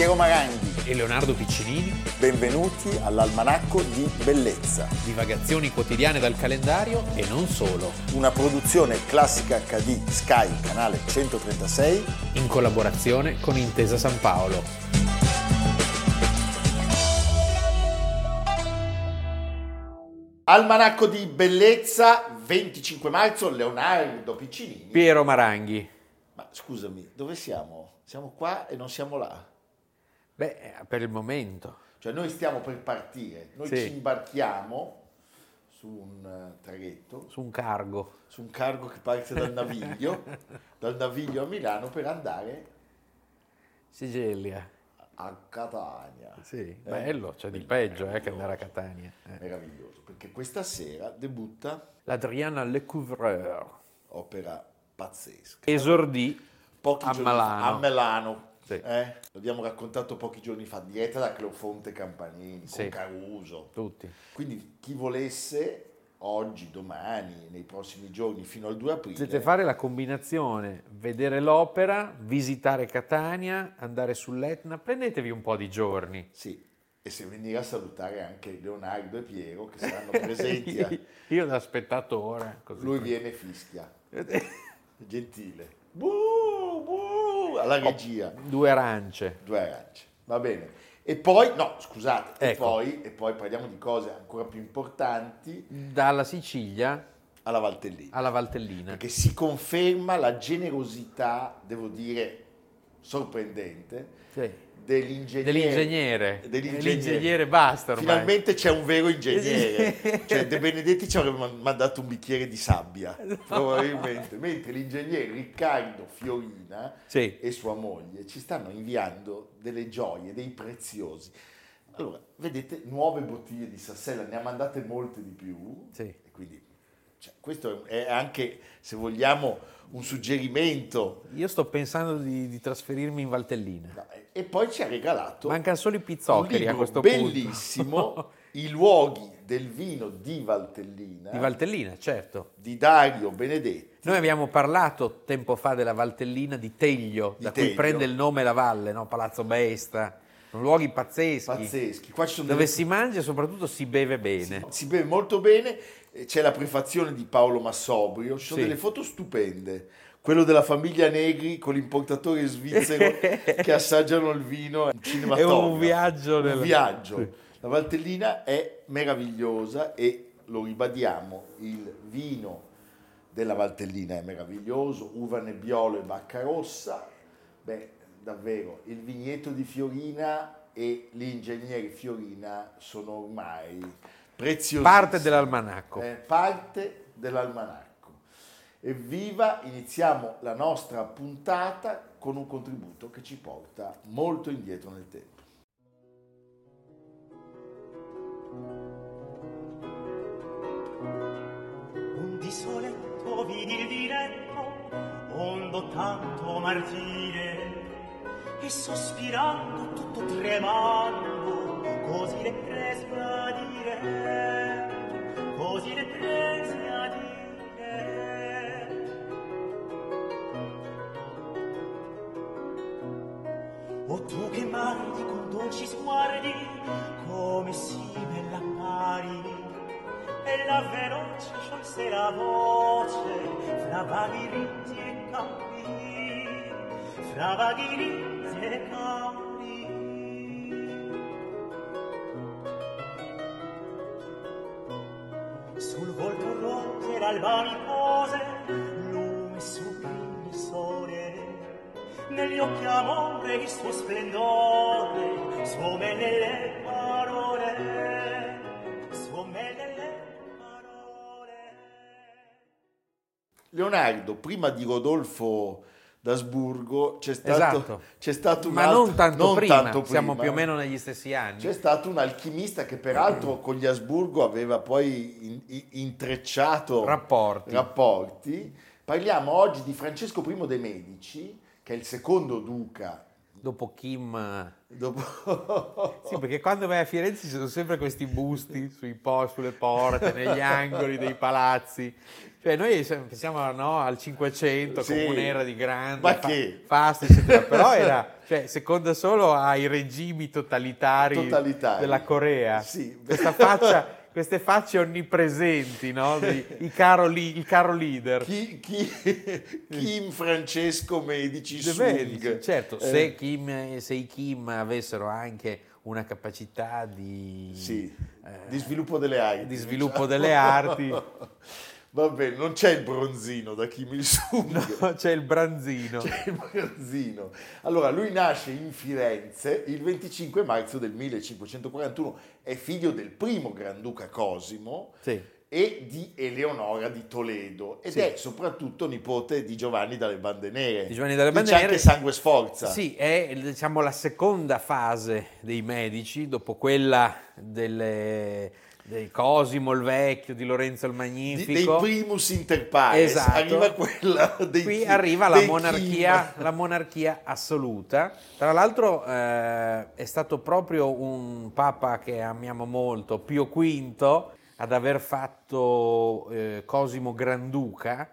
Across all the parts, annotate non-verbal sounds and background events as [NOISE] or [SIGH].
Piero Maranghi. e Leonardo Piccinini, Benvenuti all'Almanacco di Bellezza, divagazioni quotidiane dal calendario e non solo, una produzione classica HD Sky, canale 136. in collaborazione con Intesa San Paolo. Almanacco di Bellezza, 25 marzo, Leonardo Piccinini. Piero Maranghi. Ma scusami, dove siamo? Siamo qua e non siamo là. Beh, per il momento. Cioè noi stiamo per partire, noi Sì. ci imbarchiamo su un eh, traghetto, Su un cargo. su un cargo che parte dal Naviglio, [LAUGHS] dal Naviglio a Milano per andare Sigelia. a Catania. Sì, bello, c'è di peggio eh, che andare a Catania. eh. Meraviglioso, perché questa sera debutta L'Adriana Lecouvreur opera pazzesca. esordì Pochi a Milano. a Milano. Sì. eh? L'abbiamo raccontato pochi giorni fa, diretta da Cleofonte Campanini, Sì. con Caruso. tutti. Quindi chi volesse oggi, domani, nei prossimi giorni, fino al 2 aprile, Potete fare la combinazione, vedere l'opera, visitare Catania, andare sull'Etna, prendetevi un po' di giorni. Sì, e se venire a salutare anche Leonardo e Piero che saranno presenti, a- [LAUGHS] Io da spettatore. Così. lui viene e fischia, [LAUGHS] gentile. Buh, alla regia, Due arance. due arance, va bene. E poi, no, scusate, e, Ecco. poi, e poi parliamo di cose ancora più importanti Dalla Sicilia alla Valtellina. alla Valtellina. Perché si conferma la generosità, devo dire, sorprendente, Sì. Dell'ingegnere. Dell'ingegnere. Dell'ingegnere. L'ingegnere basta ormai. Finalmente c'è un vero ingegnere. cioè, De Benedetti ci avrebbe man- mandato un bicchiere di sabbia, [LAUGHS] probabilmente. Mentre l'ingegnere Riccardo Fiorina Sì. e sua moglie ci stanno inviando delle gioie, dei preziosi. Allora, vedete, nuove bottiglie di Sassella, ne ha mandate molte di più. Sì. E quindi, cioè, questo è anche, se vogliamo, un suggerimento. Io sto pensando di, di trasferirmi in Valtellina. E- poi ci ha regalato Mancano solo i pizzoccheri a questo bellissimo, punto. [LAUGHS] I luoghi del vino di Valtellina, Di Valtellina, certo. di Dario Benedetti. Noi abbiamo parlato tempo fa della Valtellina di Teglio, Di da cui Teglio. prende il nome la valle, no? Palazzo Besta. Luoghi pazzeschi, Pazzeschi. Qua ci sono dove delle- si mangia e soprattutto si beve bene. si beve molto bene, c'è la prefazione di Paolo Massobrio, ci sono Sì. delle foto stupende. Quello della famiglia Negri con l'importatore svizzero [LAUGHS] che assaggiano il vino, un. È un viaggio Un nel- viaggio. Sì. La Valtellina è meravigliosa e lo ribadiamo, il vino della Valtellina è meraviglioso, uva nebbiolo e bacca rossa. Beh, davvero, il vigneto di Fiorina e l'ingegnere Fiorina sono ormai. Parte dell'almanacco. È parte dell'almanacco. Evviva, iniziamo la nostra puntata con un contributo che ci porta molto indietro nel tempo. Un di soletto vidi il diretto, ondo tanto martire, e sospirando tutto tremando, così le prese a dire, le prese a dire. O tu che mardi con dolci sguardi, come si bella appari, e la veloce sciolse la voce fra vaghi riti e campi, fra vaghi riti e campi. Mi pose, lume sublime sole, negli occhi amore il suo splendore, suome nelle parole, suome nelle parole. Leonardo, prima di Rodolfo d'Asburgo c'è stato, Esatto. c'è stato un Ma altro- non tanto non prima, tanto siamo prima. più o meno negli stessi anni. C'è stato un alchimista che peraltro con gli Asburgo aveva poi in- in- intrecciato Rapporti. rapporti. Parliamo oggi di Francesco I dei Medici, che è il secondo duca Dopo Kim... Dopo... [LAUGHS] Sì, perché quando vai a Firenze ci sono sempre questi busti sui po- sulle porte, [LAUGHS] negli angoli dei palazzi. Cioè noi pensiamo no, al 500 Sì. come un'era di grande Ma fa- che? fasti, eccetera. però era, cioè, seconda solo ai regimi totalitari, Totalitari. della Corea. Sì. Questa faccia, queste facce onnipresenti, no? I caro li- il caro leader. Chi, chi- Kim Francesco Medici De. Medici, certo, Eh, se, Kim, se i Kim avessero anche una capacità di, sì, eh, di sviluppo delle arti. di sviluppo diciamo. delle arti. [LAUGHS] Va bene, non c'è il bronzino da Kim Il-sung. no, c'è il branzino. C'è il bronzino. Allora, lui nasce in Firenze il 25 marzo del 1541, è figlio del primo Granduca Cosimo Sì. e di Eleonora di Toledo ed Sì. è soprattutto nipote di Giovanni dalle Bande Nere. Di Giovanni dalle Bande c'è Nere. anche sangue sforza. Sì, è diciamo, la seconda fase dei medici, dopo quella delle, dei Cosimo il Vecchio, di Lorenzo il Di- Magnifico. dei primus inter pares, Esatto. arriva quella dei Qui Kim- arriva la monarchia, la monarchia assoluta. Tra l'altro eh, è stato proprio un papa che amiamo molto, Pio V, ad aver fatto eh, Cosimo Granduca,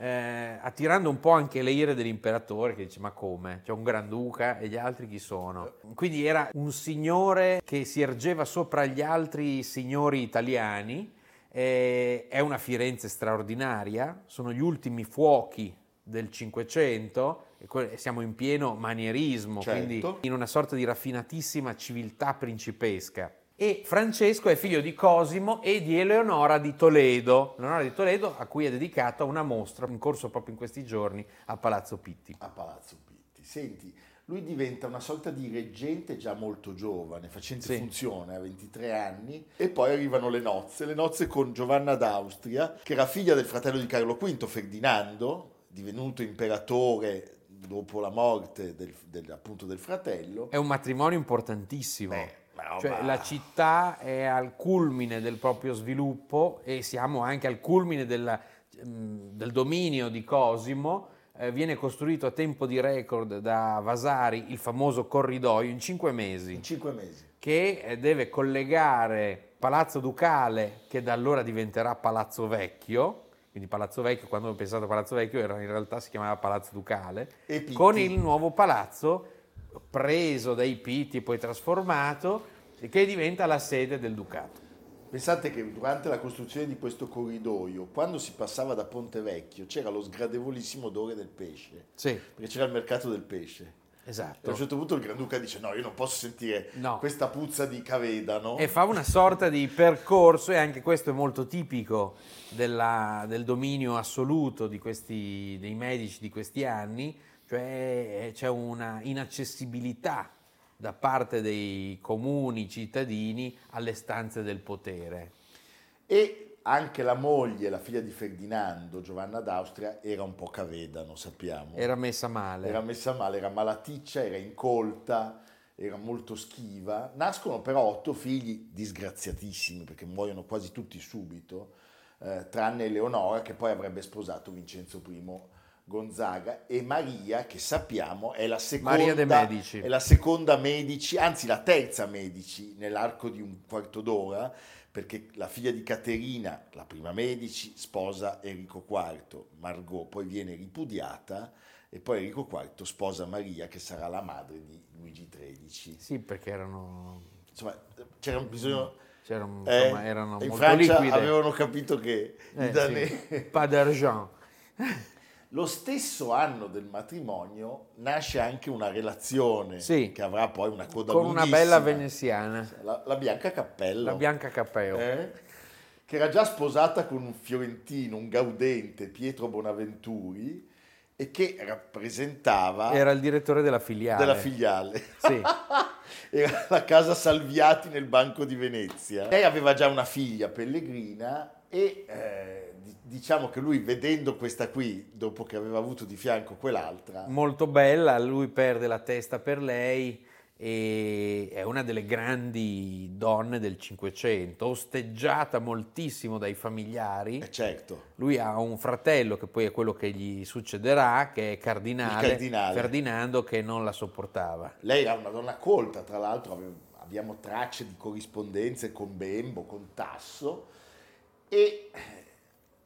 eh, attirando un po' anche le ire dell'imperatore che dice ma come? C'è un Granduca e gli altri chi sono? Quindi era un signore che si ergeva sopra gli altri signori italiani, eh, è una Firenze straordinaria, sono gli ultimi fuochi del Cinquecento, que- siamo in pieno manierismo, Certo. quindi in una sorta di raffinatissima civiltà principesca. E Francesco è figlio di Cosimo e di Eleonora di Toledo, Eleonora di Toledo a cui è dedicata una mostra in corso proprio in questi giorni a Palazzo Pitti. a Palazzo Pitti. Senti, lui diventa una sorta di reggente già molto giovane, facente Sì. funzione a 23 anni, e poi arrivano le nozze, le nozze con Giovanna d'Austria, che era figlia del fratello di Carlo V, Ferdinando, divenuto imperatore dopo la morte del, del- appunto del fratello. È un matrimonio importantissimo. Beh, roba- Cioè, la città è al culmine del proprio sviluppo e siamo anche al culmine della- mm, del dominio di Cosimo. Eh, viene costruito a tempo di record da Vasari il famoso corridoio in cinque mesi. In cinque mesi. che eh, deve collegare Palazzo Ducale, che da allora diventerà Palazzo Vecchio, quindi Palazzo Vecchio, quando ho pensato a Palazzo Vecchio, era, in realtà si chiamava Palazzo Ducale, con il nuovo palazzo preso dai Pitti e poi trasformato, che diventa la sede del Ducato. Pensate che durante la costruzione di questo corridoio, quando si passava da Ponte Vecchio, c'era lo sgradevolissimo odore del pesce, Sì, perché c'era il mercato del pesce. E a esatto. un certo punto il Granduca dice: No, io non posso sentire No. questa puzza di cavedano. E fa una sorta di percorso, e anche questo è molto tipico della- del dominio assoluto di questi, dei medici di questi anni, cioè c'è una inaccessibilità da parte dei comuni cittadini alle stanze del potere. E anche la moglie, la figlia di Ferdinando, Giovanna d'Austria, era un po' cavedano, sappiamo. Era messa male. Era messa male, era malaticcia, era incolta, era molto schiva. Nascono però otto figli disgraziatissimi, perché muoiono quasi tutti subito, eh, tranne Eleonora, che poi avrebbe sposato Vincenzo I Gonzaga, e Maria, che sappiamo è la seconda, Maria de' Medici. è la seconda Medici, anzi la terza Medici, nell'arco di un quarto d'ora, perché la figlia di Caterina, la prima Medici, sposa Enrico IV, Margot, poi viene ripudiata e poi Enrico IV sposa Maria che sarà la madre di Luigi XIII. Sì, perché erano, Insomma, c'era bisogno... c'erano, eh, insomma, erano in molto Francia liquide. avevano capito che i Eh, danesi... sì. Pas d'argent. [LAUGHS] Lo stesso anno del matrimonio nasce anche una relazione Sì. che avrà poi una coda Con una bella veneziana, La, la Bianca Cappello. la Bianca Capeo. eh, che era già sposata con un fiorentino, un gaudente, Pietro Bonaventuri, e che rappresentava Era il direttore della filiale. della filiale. Sì. [LAUGHS] Era la casa Salviati nel Banco di Venezia. Lei aveva già una figlia, Pellegrina, e eh, diciamo che lui vedendo questa qui, dopo che aveva avuto di fianco quell'altra, molto bella, lui perde la testa per lei e è una delle grandi donne del Cinquecento, osteggiata moltissimo dai familiari. Eh, certo. Lui ha un fratello che poi è quello che gli succederà, che è cardinale, cardinale. Ferdinando, che non la sopportava. Lei era una donna colta, tra l'altro abbiamo tracce di corrispondenze con Bembo, con Tasso e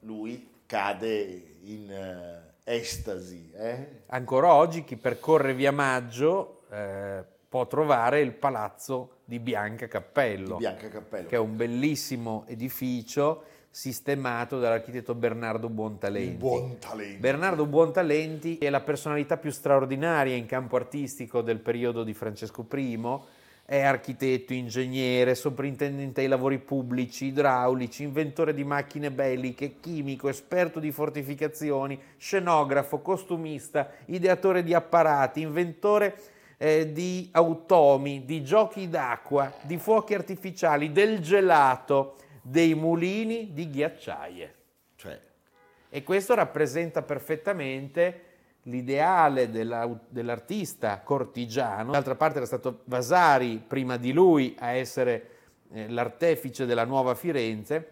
lui cade in eh, estasi. eh? Ancora oggi chi percorre via Maggio eh, può trovare il palazzo di Bianca Cappello, Di Bianca Cappello. che è un bellissimo edificio sistemato dall'architetto Bernardo Buontalenti. Un buon talento. Bernardo Buontalenti è la personalità più straordinaria in campo artistico del periodo di Francesco I, è architetto, ingegnere, sovrintendente ai lavori pubblici, idraulici, inventore di macchine belliche, chimico, esperto di fortificazioni, scenografo, costumista, ideatore di apparati, inventore eh, di automi, di giochi d'acqua, di fuochi artificiali, del gelato, dei mulini di ghiacciaie. Cioè, E questo rappresenta perfettamente l'ideale della- dell'artista cortigiano. D'altra parte era stato Vasari prima di lui a essere eh, l'artefice della nuova Firenze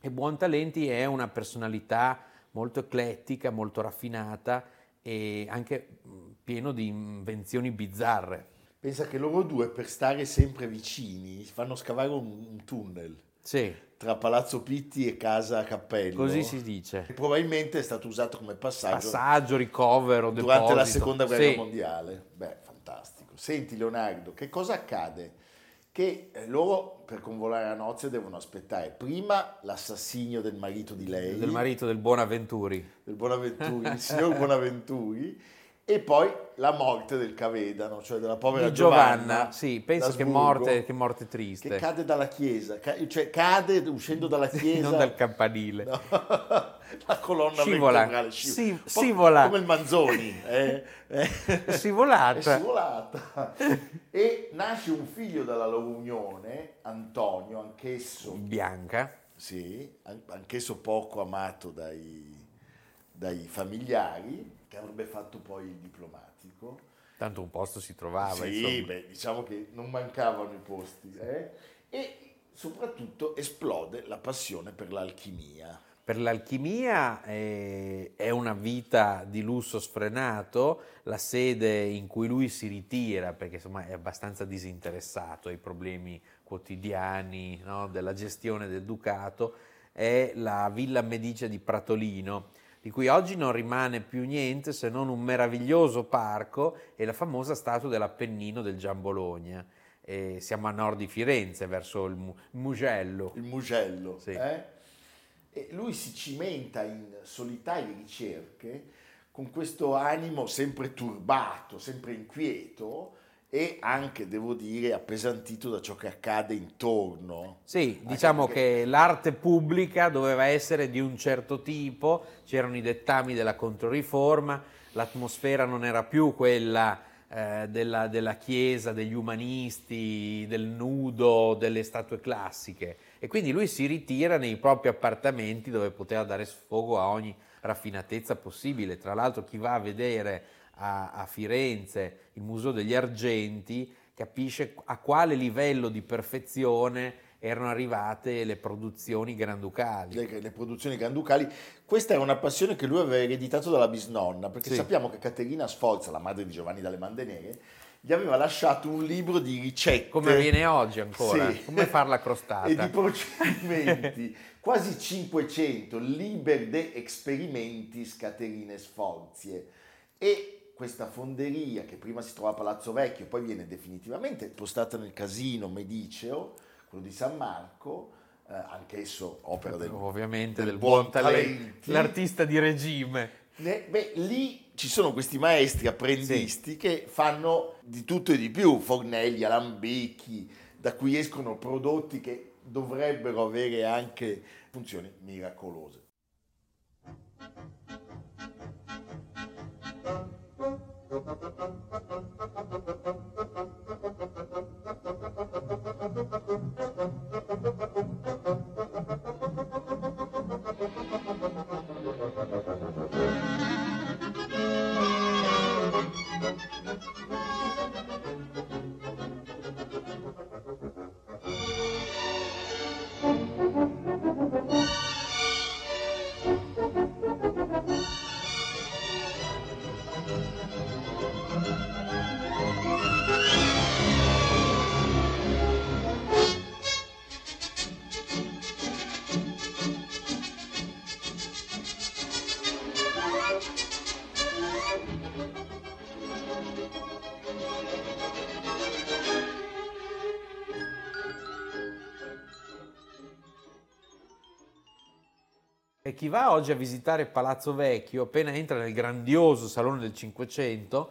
e Buontalenti è una personalità molto eclettica, molto raffinata e anche pieno di invenzioni bizzarre. pensa che loro due per stare sempre vicini fanno scavare un, un tunnel Sì, tra Palazzo Pitti e Casa Cappello. così si dice. probabilmente è stato usato come passaggio, Passaggio, ricovero, durante la deposito. seconda guerra Sì. mondiale. Beh, fantastico. Senti Leonardo, che cosa accade? Che eh, loro per convolare a nozze devono aspettare prima l'assassinio del marito di lei, Del marito del Buonaventuri. del Buonaventuri, il signor Buonaventuri, [LAUGHS] e poi la morte del Cavedano, cioè della povera Di Giovanna, Giovanna. sì, pensa che morte, che morte triste. che cade dalla chiesa, cioè cade uscendo dalla [LAUGHS] chiesa. non dal campanile. No. [LAUGHS] la colonna Scivola. vertebrale scivola. Po' scivola. come il Manzoni eh, eh. È [LAUGHS] scivolata. È scivolata. e nasce un figlio dalla loro unione Antonio anch'esso Bianca. sì, an- anch'esso poco amato dai, dai familiari che avrebbe fatto poi il diplomatico. Tanto un posto si trovava, sì, beh, diciamo che non mancavano i posti eh? e soprattutto esplode la passione per l'alchimia. Per l'alchimia eh, è una vita di lusso sfrenato, la sede in cui lui si ritira, perché insomma è abbastanza disinteressato ai problemi quotidiani no, della gestione del Ducato, è la Villa Medicia di Pratolino, di cui oggi non rimane più niente se non un meraviglioso parco e la famosa statua dell'Appennino del Gian Bologna. E siamo a nord di Firenze, verso il Mu- Mugello. il Mugello. Sì. eh? E lui si cimenta in solitarie ricerche con questo animo sempre turbato, sempre inquieto e anche, devo dire, appesantito da ciò che accade intorno. Sì, Anche diciamo perché- che l'arte pubblica doveva essere di un certo tipo, c'erano i dettami della Controriforma, l'atmosfera non era più quella eh, della, della Chiesa, degli umanisti, del nudo, delle statue classiche. E quindi lui si ritira nei propri appartamenti dove poteva dare sfogo a ogni raffinatezza possibile. Tra l'altro chi va a vedere a, a Firenze il Museo degli Argenti capisce a quale livello di perfezione erano arrivate le produzioni granducali. Le, le produzioni granducali. Questa era una passione che lui aveva ereditato dalla bisnonna, perché Sì. sappiamo che Caterina Sforza, la madre di Giovanni dalle Mande Nere, gli aveva lasciato un libro di ricette. Come avviene oggi ancora, Sì. come far la crostata. [LAUGHS] e di procedimenti, [LAUGHS] quasi 500, liber de experimentis Caterine Sforzie. E questa fonderia che prima si trova a Palazzo Vecchio, poi viene definitivamente spostata nel casino mediceo, quello di San Marco, eh, anch'esso opera del, Ovviamente del del buon buon talento, talenti. l'artista di regime. Ne- beh, lì ci sono questi maestri apprendisti che fanno di tutto e di più, fornelli, alambicchi, da cui escono prodotti che dovrebbero avere anche funzioni miracolose. Chi va oggi a visitare Palazzo Vecchio, appena entra nel grandioso salone del Cinquecento,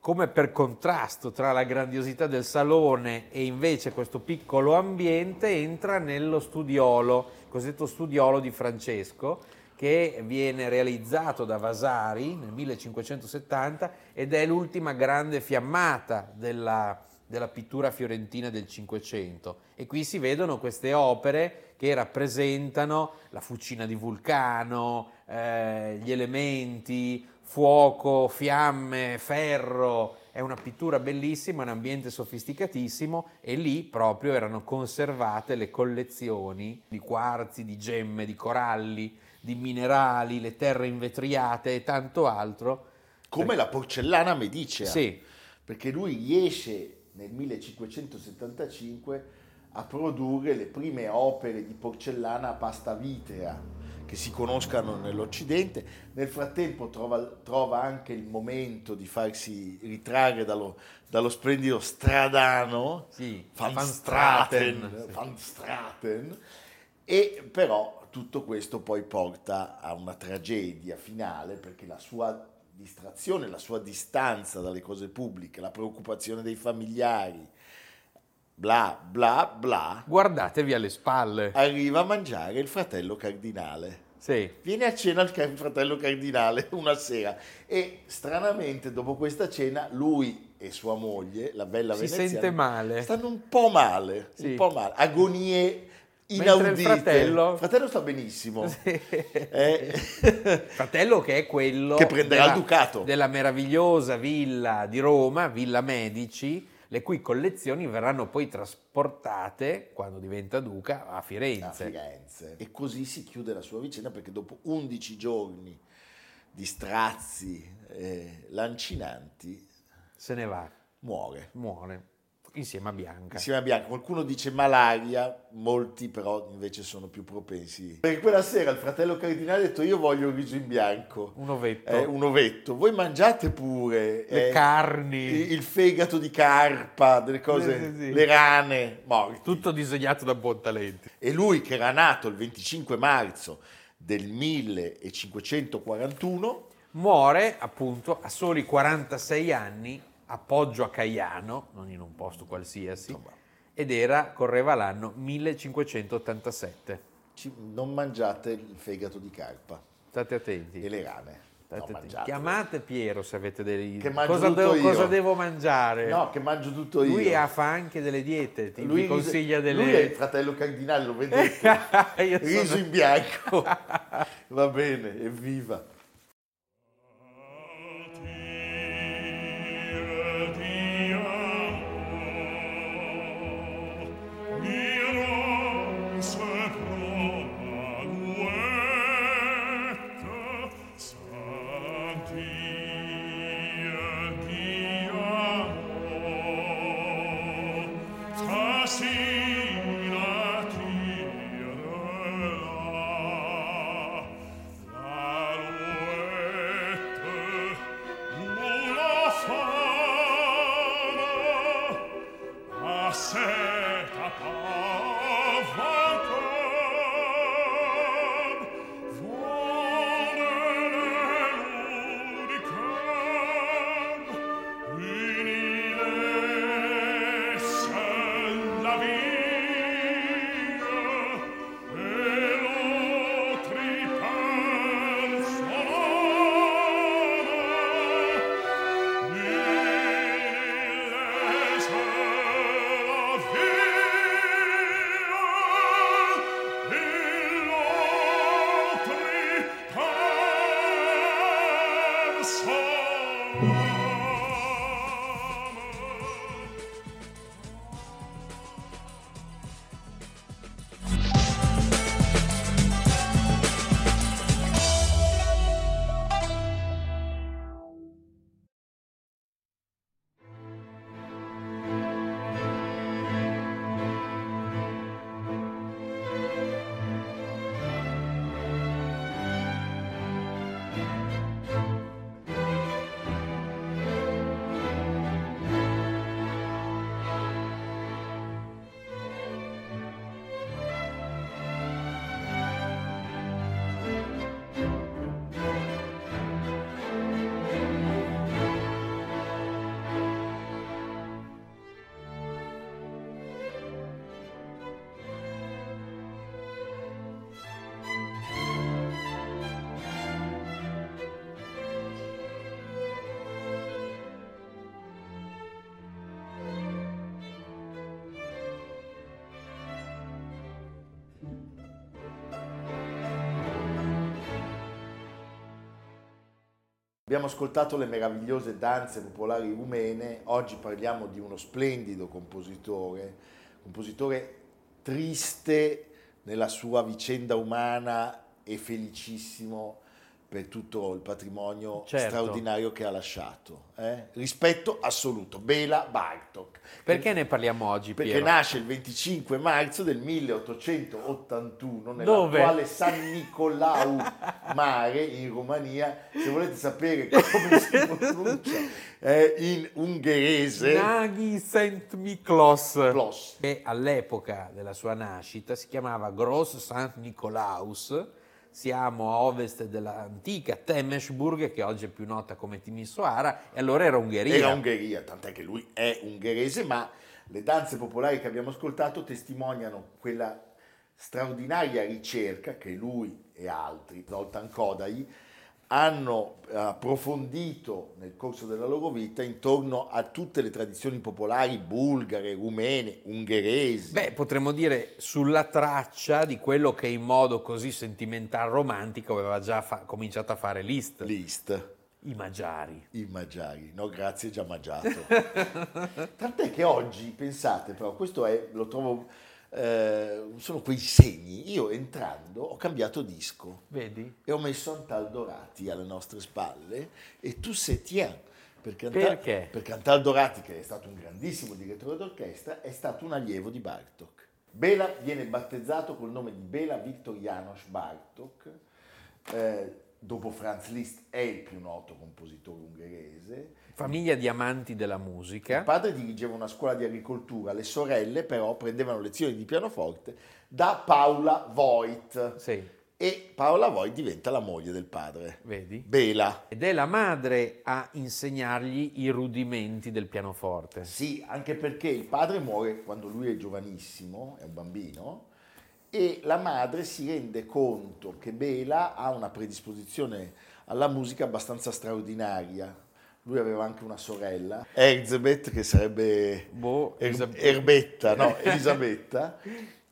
come per contrasto tra la grandiosità del salone e invece questo piccolo ambiente, entra nello studiolo, cosiddetto studiolo di Francesco, che viene realizzato da Vasari nel 1570 ed è l'ultima grande fiammata della, della pittura fiorentina del Cinquecento. E qui si vedono queste opere che rappresentano la fucina di Vulcano, eh, gli elementi, fuoco, fiamme, ferro. È una pittura bellissima, un ambiente sofisticatissimo e lì proprio erano conservate le collezioni di quarzi, di gemme, di coralli, di minerali, le terre invetriate e tanto altro. Come la porcellana medicea. Sì, Perché lui riesce nel 1575 a produrre le prime opere di porcellana a pasta vitrea che si conoscano nell'Occidente. Nel frattempo trova, trova anche il momento di farsi ritrarre dallo, dallo splendido Stradano, sì. Van Van Straten, Straten, sì. Van Straten, e però tutto questo poi porta a una tragedia finale perché la sua distrazione, la sua distanza dalle cose pubbliche, la preoccupazione dei familiari, bla bla bla, Guardatevi alle spalle. arriva a mangiare il fratello cardinale. Sì. Viene a cena il fratello cardinale [LAUGHS] una sera e stranamente dopo questa cena lui e sua moglie, la bella Si veneziana, sente male. stanno un po' male, Sì. un po' male, agonie Mentre il inaudite. fratello- Il fratello sta benissimo. Sì. Eh, [LAUGHS] Fratello che è quello Che prenderà il ducato. della meravigliosa villa di Roma, Villa Medici, le cui collezioni verranno poi trasportate, quando diventa duca, a a Firenze. Firenze. E così si chiude la sua vicenda perché dopo 11 giorni di strazi eh, lancinanti Se ne va, muore. muore, insieme a Bianca. Insieme a Bianca, qualcuno dice malaria, molti però invece sono più propensi. Perché quella sera il fratello cardinale ha detto io voglio il riso in bianco, Un ovetto. eh, un ovetto, voi mangiate pure Le eh, carni. il fegato di carpa, delle cose, Sì, sì, sì. le rane, morti. Tutto disegnato da Buontalenti. E lui che era nato il 25 marzo del 1541, Muore appunto a soli 46 anni a Poggio a Caiano, non in un posto qualsiasi, Insomma. ed era, correva l'anno 1587. ci- non mangiate il fegato di carpa State attenti. e le rane. No. Chiamate Piero se avete. Che mangio cosa, devo, cosa devo mangiare? No, che mangio tutto io. Lui ha- fa anche delle diete, ti vi consiglia delle... Lui è il fratello cardinale, lo vedete? [LAUGHS] Riso sono- in bianco. [LAUGHS] Va bene, evviva. Abbiamo ascoltato le meravigliose danze popolari rumene, oggi parliamo di uno splendido compositore, compositore triste nella sua vicenda umana e felicissimo per tutto il patrimonio Certo. straordinario che ha lasciato. eh? Rispetto assoluto, Bela Bartok. Perché ne parliamo oggi, Perché Piero? nasce il 25 marzo del 1881 Dove? nell'attuale San Nicolau [LAUGHS] Mare in Romania. Se volete sapere come si [LAUGHS] pronuncia eh, in ungherese, Naghi St. Miklos. Che all'epoca della sua nascita si chiamava Gros St. Nicolaus. Siamo a ovest dell'antica Temesburg, che oggi è più nota come Timisoara, e allora era Ungheria. Era Ungheria, tant'è che lui è ungherese, ma le danze popolari che abbiamo ascoltato testimoniano quella straordinaria ricerca che lui e altri, Zoltan Kodai, hanno approfondito nel corso della loro vita intorno a tutte le tradizioni popolari bulgare, rumene, ungheresi. Beh, potremmo dire sulla traccia di quello che in modo così sentimentale romantico aveva già fa- cominciato a fare Liszt, Liszt. i Magiari. I Magiari, no grazie già mangiato. [LAUGHS] Tant'è che oggi, pensate però, questo è, lo trovo, eh, sono quei segni, io entrando ho cambiato disco Vedi? e ho messo Antal Dorati alle nostre spalle e tu se tiens. Perché Antal, Perché? Perché Antal Dorati, che è stato un grandissimo direttore d'orchestra, è stato un allievo di Bartok. Bela viene battezzato col nome di Bela Viktor János Bartok, eh, dopo Franz Liszt è il più noto compositore ungherese. Famiglia di amanti della Il musica. padre dirigeva una scuola di agricoltura, le sorelle però prendevano lezioni di pianoforte da Paula Voigt Sì, e Paola Voigt diventa la moglie del padre. vedi? Bela. Ed è la madre a insegnargli i rudimenti del pianoforte. Sì, anche perché il padre muore quando lui è giovanissimo, è un bambino, e la madre si rende conto che Bela ha una predisposizione alla musica abbastanza straordinaria. Lui aveva anche una sorella, Erzebet, che sarebbe Boh, Er- Erbetta, no, [LAUGHS] Elisabetta.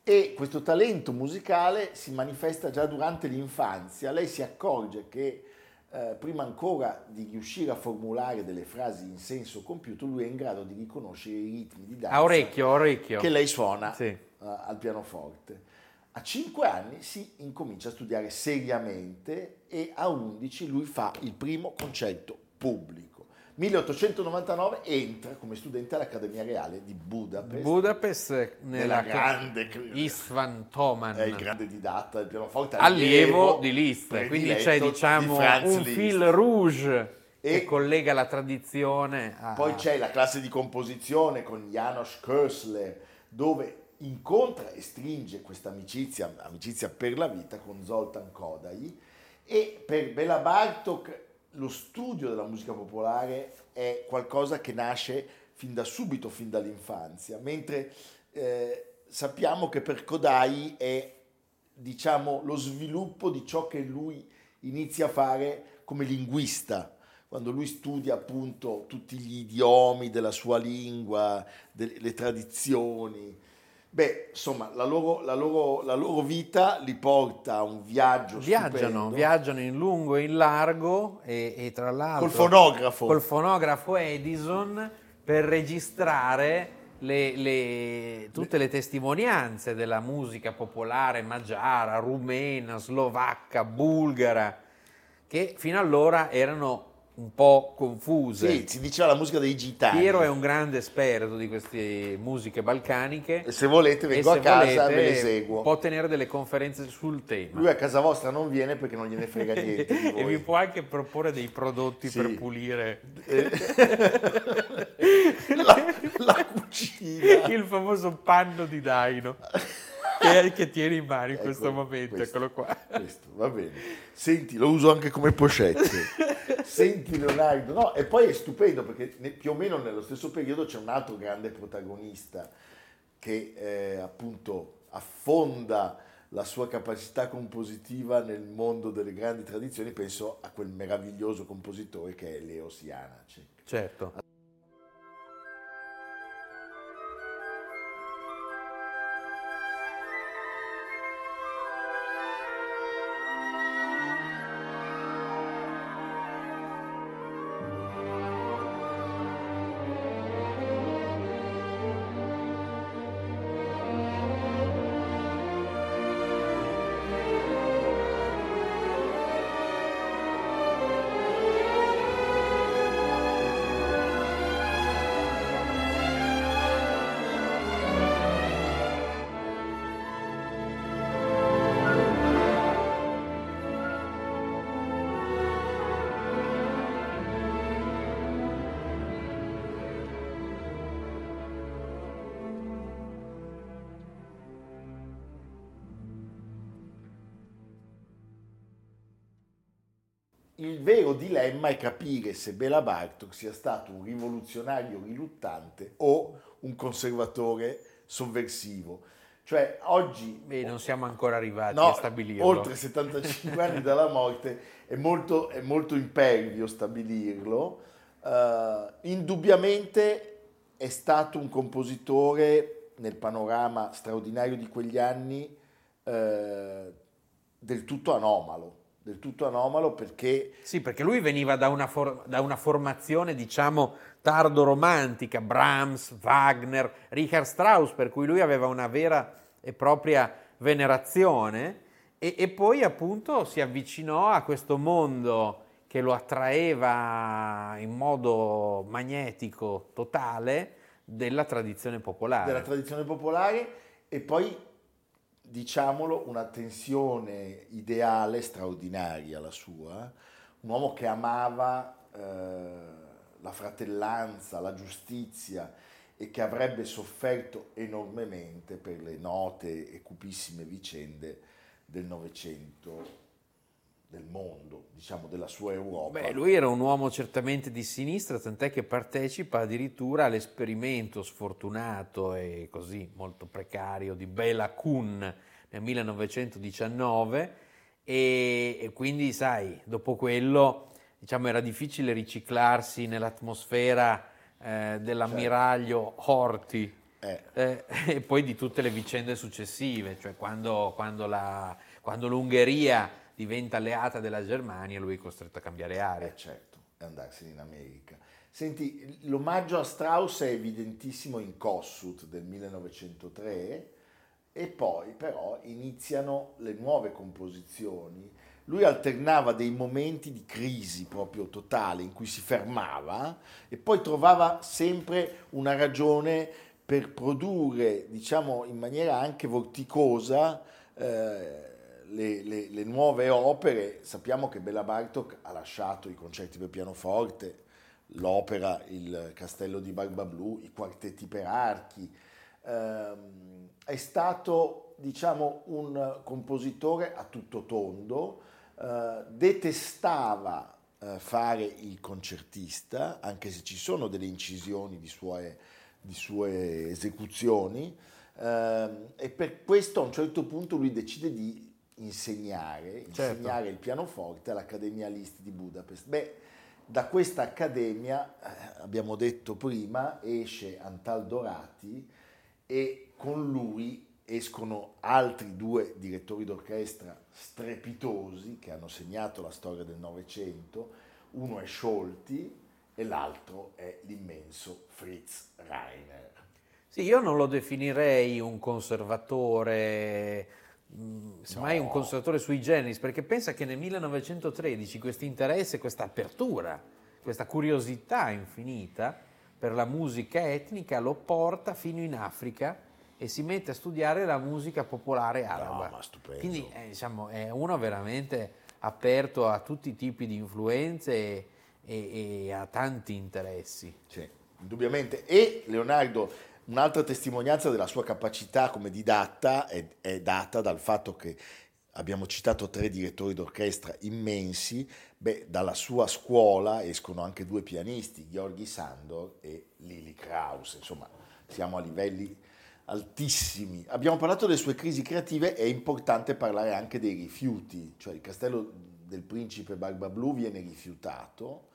E questo talento musicale si manifesta già durante l'infanzia. Lei si accorge che eh, prima ancora di riuscire a formulare delle frasi in senso compiuto, lui è in grado di riconoscere i ritmi di danza A orecchio, a orecchio. che lei suona Sì. eh, al pianoforte. A 5 anni si incomincia a studiare seriamente e a 11 lui fa il primo concerto pubblico. 1899 entra come studente all'Accademia Reale di Budapest. Budapest nella nella grande Istvan Toman. è il grande didatta del pianoforte allievo di Liszt, quindi c'è di diciamo Franz un Liszt. fil rouge E- che collega la tradizione a... Poi c'è la classe di composizione con Janos Kösler, dove incontra e stringe questa amicizia, amicizia per la vita con Zoltan Kodai e per Bela Bartok lo studio della musica popolare è qualcosa che nasce fin da subito, fin dall'infanzia, mentre eh, sappiamo che per Kodai è diciamo lo sviluppo di ciò che lui inizia a fare come linguista quando lui studia appunto tutti gli idiomi della sua lingua, de- le tradizioni. Beh, insomma, la loro, la loro- la loro vita li porta a un viaggio Viaggiano, stupendo. viaggiano in lungo e in largo e, e tra l'altro Col fonografo. col fonografo Edison per registrare le- le- tutte le testimonianze della musica popolare magiara, rumena, slovacca, bulgara, che fino allora erano un po' confuse. Sì, si diceva la musica dei gitani. Piero è un grande esperto di queste musiche balcaniche. E se volete vengo e a casa e volete, ve le seguo. Può tenere delle conferenze sul tema. Lui a casa vostra non viene perché non gliene frega [LAUGHS] niente e vi può anche proporre dei prodotti Sì. per pulire [LAUGHS] la, la cucina. il famoso panno di Daino [LAUGHS] che, che tieni in mano in Ecco, questo momento. questo. Eccolo qua. Questo, va bene. Senti, lo uso anche come pochette. Senti Leonardo, no, e poi è stupendo perché ne- più o meno nello stesso periodo c'è un altro grande protagonista che eh, appunto affonda la sua capacità compositiva nel mondo delle grandi tradizioni, penso a quel meraviglioso compositore che è Leos Janacek. Certo. Il vero dilemma è capire se Bela Bartok sia stato un rivoluzionario riluttante o un conservatore sovversivo. Cioè oggi... Beh, non siamo ancora arrivati no, a stabilirlo. Oltre 75 anni dalla morte è molto, è molto impervio stabilirlo. Uh, indubbiamente è stato un compositore nel panorama straordinario di quegli anni uh, del tutto anomalo del tutto anomalo perché... Sì, perché lui veniva da una, for- da una formazione, diciamo, tardo-romantica, Brahms, Wagner, Richard Strauss, per cui lui aveva una vera e propria venerazione e, e poi appunto si avvicinò a questo mondo che lo attraeva in modo magnetico totale della tradizione popolare. Della tradizione popolare e poi diciamolo, una tensione ideale straordinaria la sua, un uomo che amava eh, la fratellanza, la giustizia e che avrebbe sofferto enormemente per le note e cupissime vicende del Novecento del mondo, diciamo della sua Europa. Beh, lui era un uomo certamente di sinistra, tant'è che partecipa addirittura all'esperimento sfortunato e così molto precario di Bela Kun nel 1919 e, e quindi, sai, dopo quello diciamo, era difficile riciclarsi nell'atmosfera eh, dell'ammiraglio certo. Horthy. Eh. Eh, [LAUGHS] e poi di tutte le vicende successive, cioè quando, quando, la, quando l'Ungheria diventa alleata della Germania, lui è costretto a cambiare area. Eh certo, e andarsene in America. Senti, l'omaggio a Strauss è evidentissimo in Kossuth del 1903 e poi però iniziano le nuove composizioni. Lui alternava dei momenti di crisi proprio totale in cui si fermava e poi trovava sempre una ragione per produrre, diciamo in maniera anche vorticosa, eh, le, le, le, nuove opere, sappiamo che Bela Bartok ha lasciato i concerti per pianoforte, l'opera Il Castello di Barbablù, i quartetti per archi. Ehm, è stato diciamo, un compositore a tutto tondo, eh, detestava eh, fare il concertista, anche se ci sono delle incisioni di sue, di sue esecuzioni, eh, e per questo a un certo punto lui decide di insegnare, certo. insegnare il pianoforte all'Accademia Listi di Budapest. Beh, da questa accademia, eh, abbiamo detto prima, esce Antal Dorati e con lui escono altri due direttori d'orchestra strepitosi che hanno segnato la storia del Novecento, uno è Scholti e l'altro è l'immenso Fritz Reiner. Sì, io non lo definirei un conservatore semmai no. un conservatore sui generis, perché pensa che nel 1913 questo interesse, questa apertura, questa curiosità infinita per la musica etnica lo porta fino in Africa e si mette a studiare la musica popolare araba. No, Quindi eh, diciamo, è uno veramente aperto a tutti i tipi di influenze e, e, e a tanti interessi. Sì, indubbiamente. E Leonardo Un'altra testimonianza della sua capacità come didatta è, è data dal fatto che abbiamo citato tre direttori d'orchestra immensi, beh, dalla sua scuola escono anche due pianisti, Gheorghi Sandor e Lili Kraus, insomma siamo a livelli altissimi. Abbiamo parlato delle sue crisi creative, è importante parlare anche dei rifiuti, cioè il castello del principe Barba Blu viene rifiutato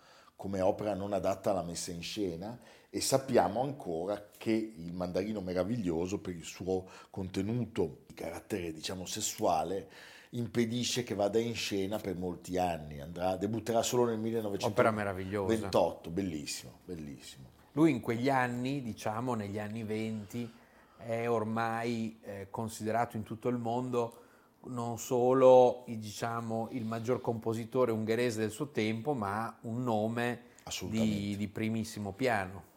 come opera non adatta alla messa in scena e sappiamo ancora che il mandarino meraviglioso per il suo contenuto di carattere diciamo sessuale impedisce che vada in scena per molti anni, Andrà, debutterà solo nel 1928, bellissimo, bellissimo. Lui in quegli anni, diciamo negli anni 20, è ormai eh, considerato in tutto il mondo non solo diciamo, il maggior compositore ungherese del suo tempo, ma un nome di, di primissimo piano.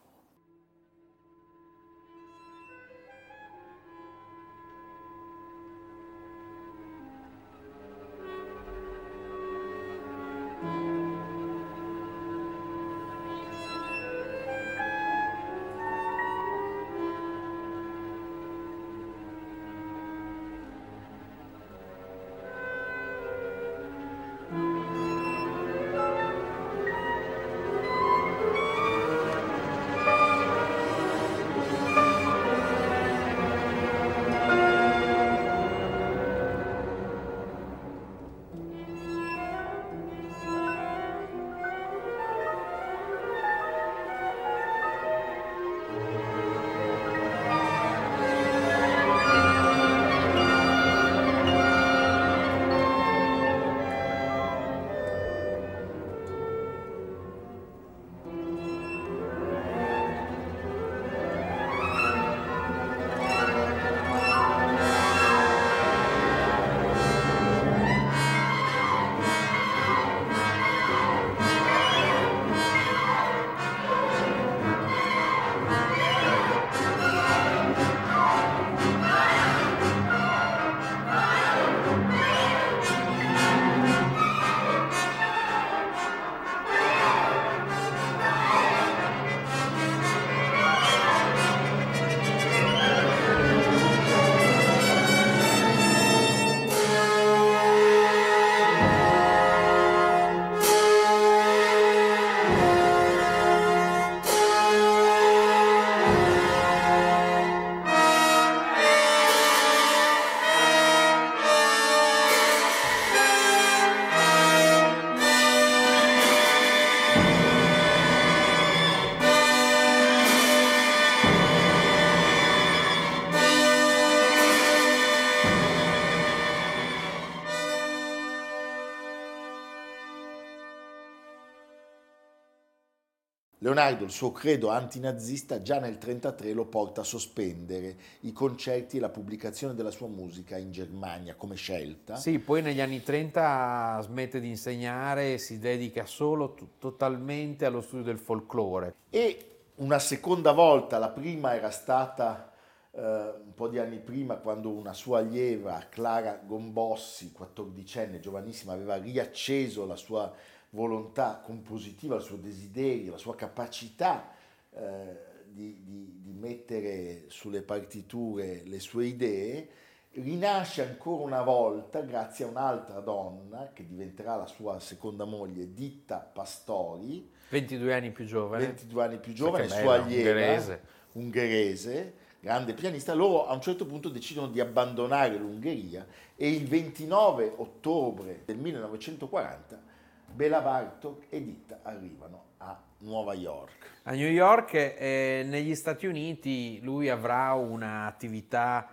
Leonardo il suo credo antinazista già nel 1933 lo porta a sospendere i concerti e la pubblicazione della sua musica in Germania come scelta. Sì, poi negli anni 30 smette di insegnare e si dedica solo t- totalmente allo studio del folklore. E una seconda volta, la prima era stata eh, un po' di anni prima quando una sua allieva, Clara Gombossi, 14enne, giovanissima, aveva riacceso la sua volontà compositiva, il suo desiderio, la sua capacità eh, di, di, di, mettere sulle partiture le sue idee, rinasce ancora una volta grazie a un'altra donna che diventerà la sua seconda moglie, Ditta Pastori. 22 anni più giovane. 22 anni più giovane, sua allieva. Ungherese. ungherese grande pianista, loro a un certo punto decidono di abbandonare l'Ungheria e il 29 ottobre del 1940 Bela Bartok e Ditta arrivano a Nuova York. A New York eh, negli Stati Uniti lui avrà un'attività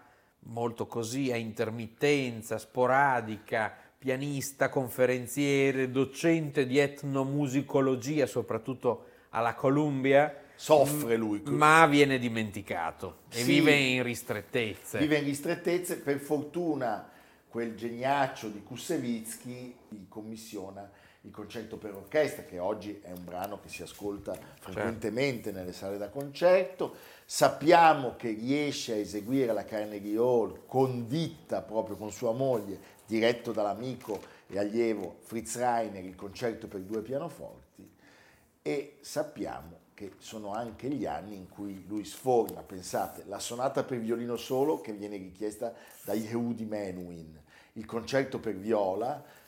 molto così a intermittenza, sporadica, pianista, conferenziere, docente di etnomusicologia, soprattutto alla Columbia. Soffre lui. Ma viene dimenticato e sì, vive in ristrettezze. Vive in ristrettezze, per fortuna quel geniaccio di Kusevitsky gli commissiona il concerto per orchestra, che oggi è un brano che si ascolta frequentemente certo. nelle sale da concerto. Sappiamo che riesce a eseguire la Carnegie Hall con ditta proprio con sua moglie, diretto dall'amico e allievo Fritz Reiner, il concerto per due pianoforti. E sappiamo che sono anche gli anni in cui lui sforna, pensate, la sonata per violino solo che viene richiesta da Yehudi Menuhin, il concerto per viola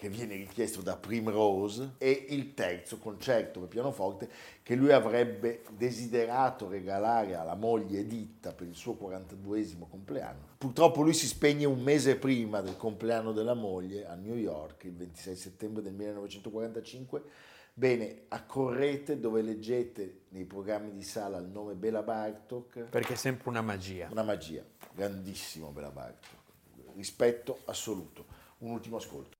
che viene richiesto da Primrose e il terzo concerto per pianoforte che lui avrebbe desiderato regalare alla moglie Editta per il suo 42esimo compleanno. Purtroppo lui si spegne un mese prima del compleanno della moglie a New York, il 26 settembre del 1945. Bene, accorrete dove leggete nei programmi di sala il nome Bela Bartok. Perché è sempre una magia. Una magia, grandissimo Bela Bartok. Rispetto assoluto. Un ultimo ascolto.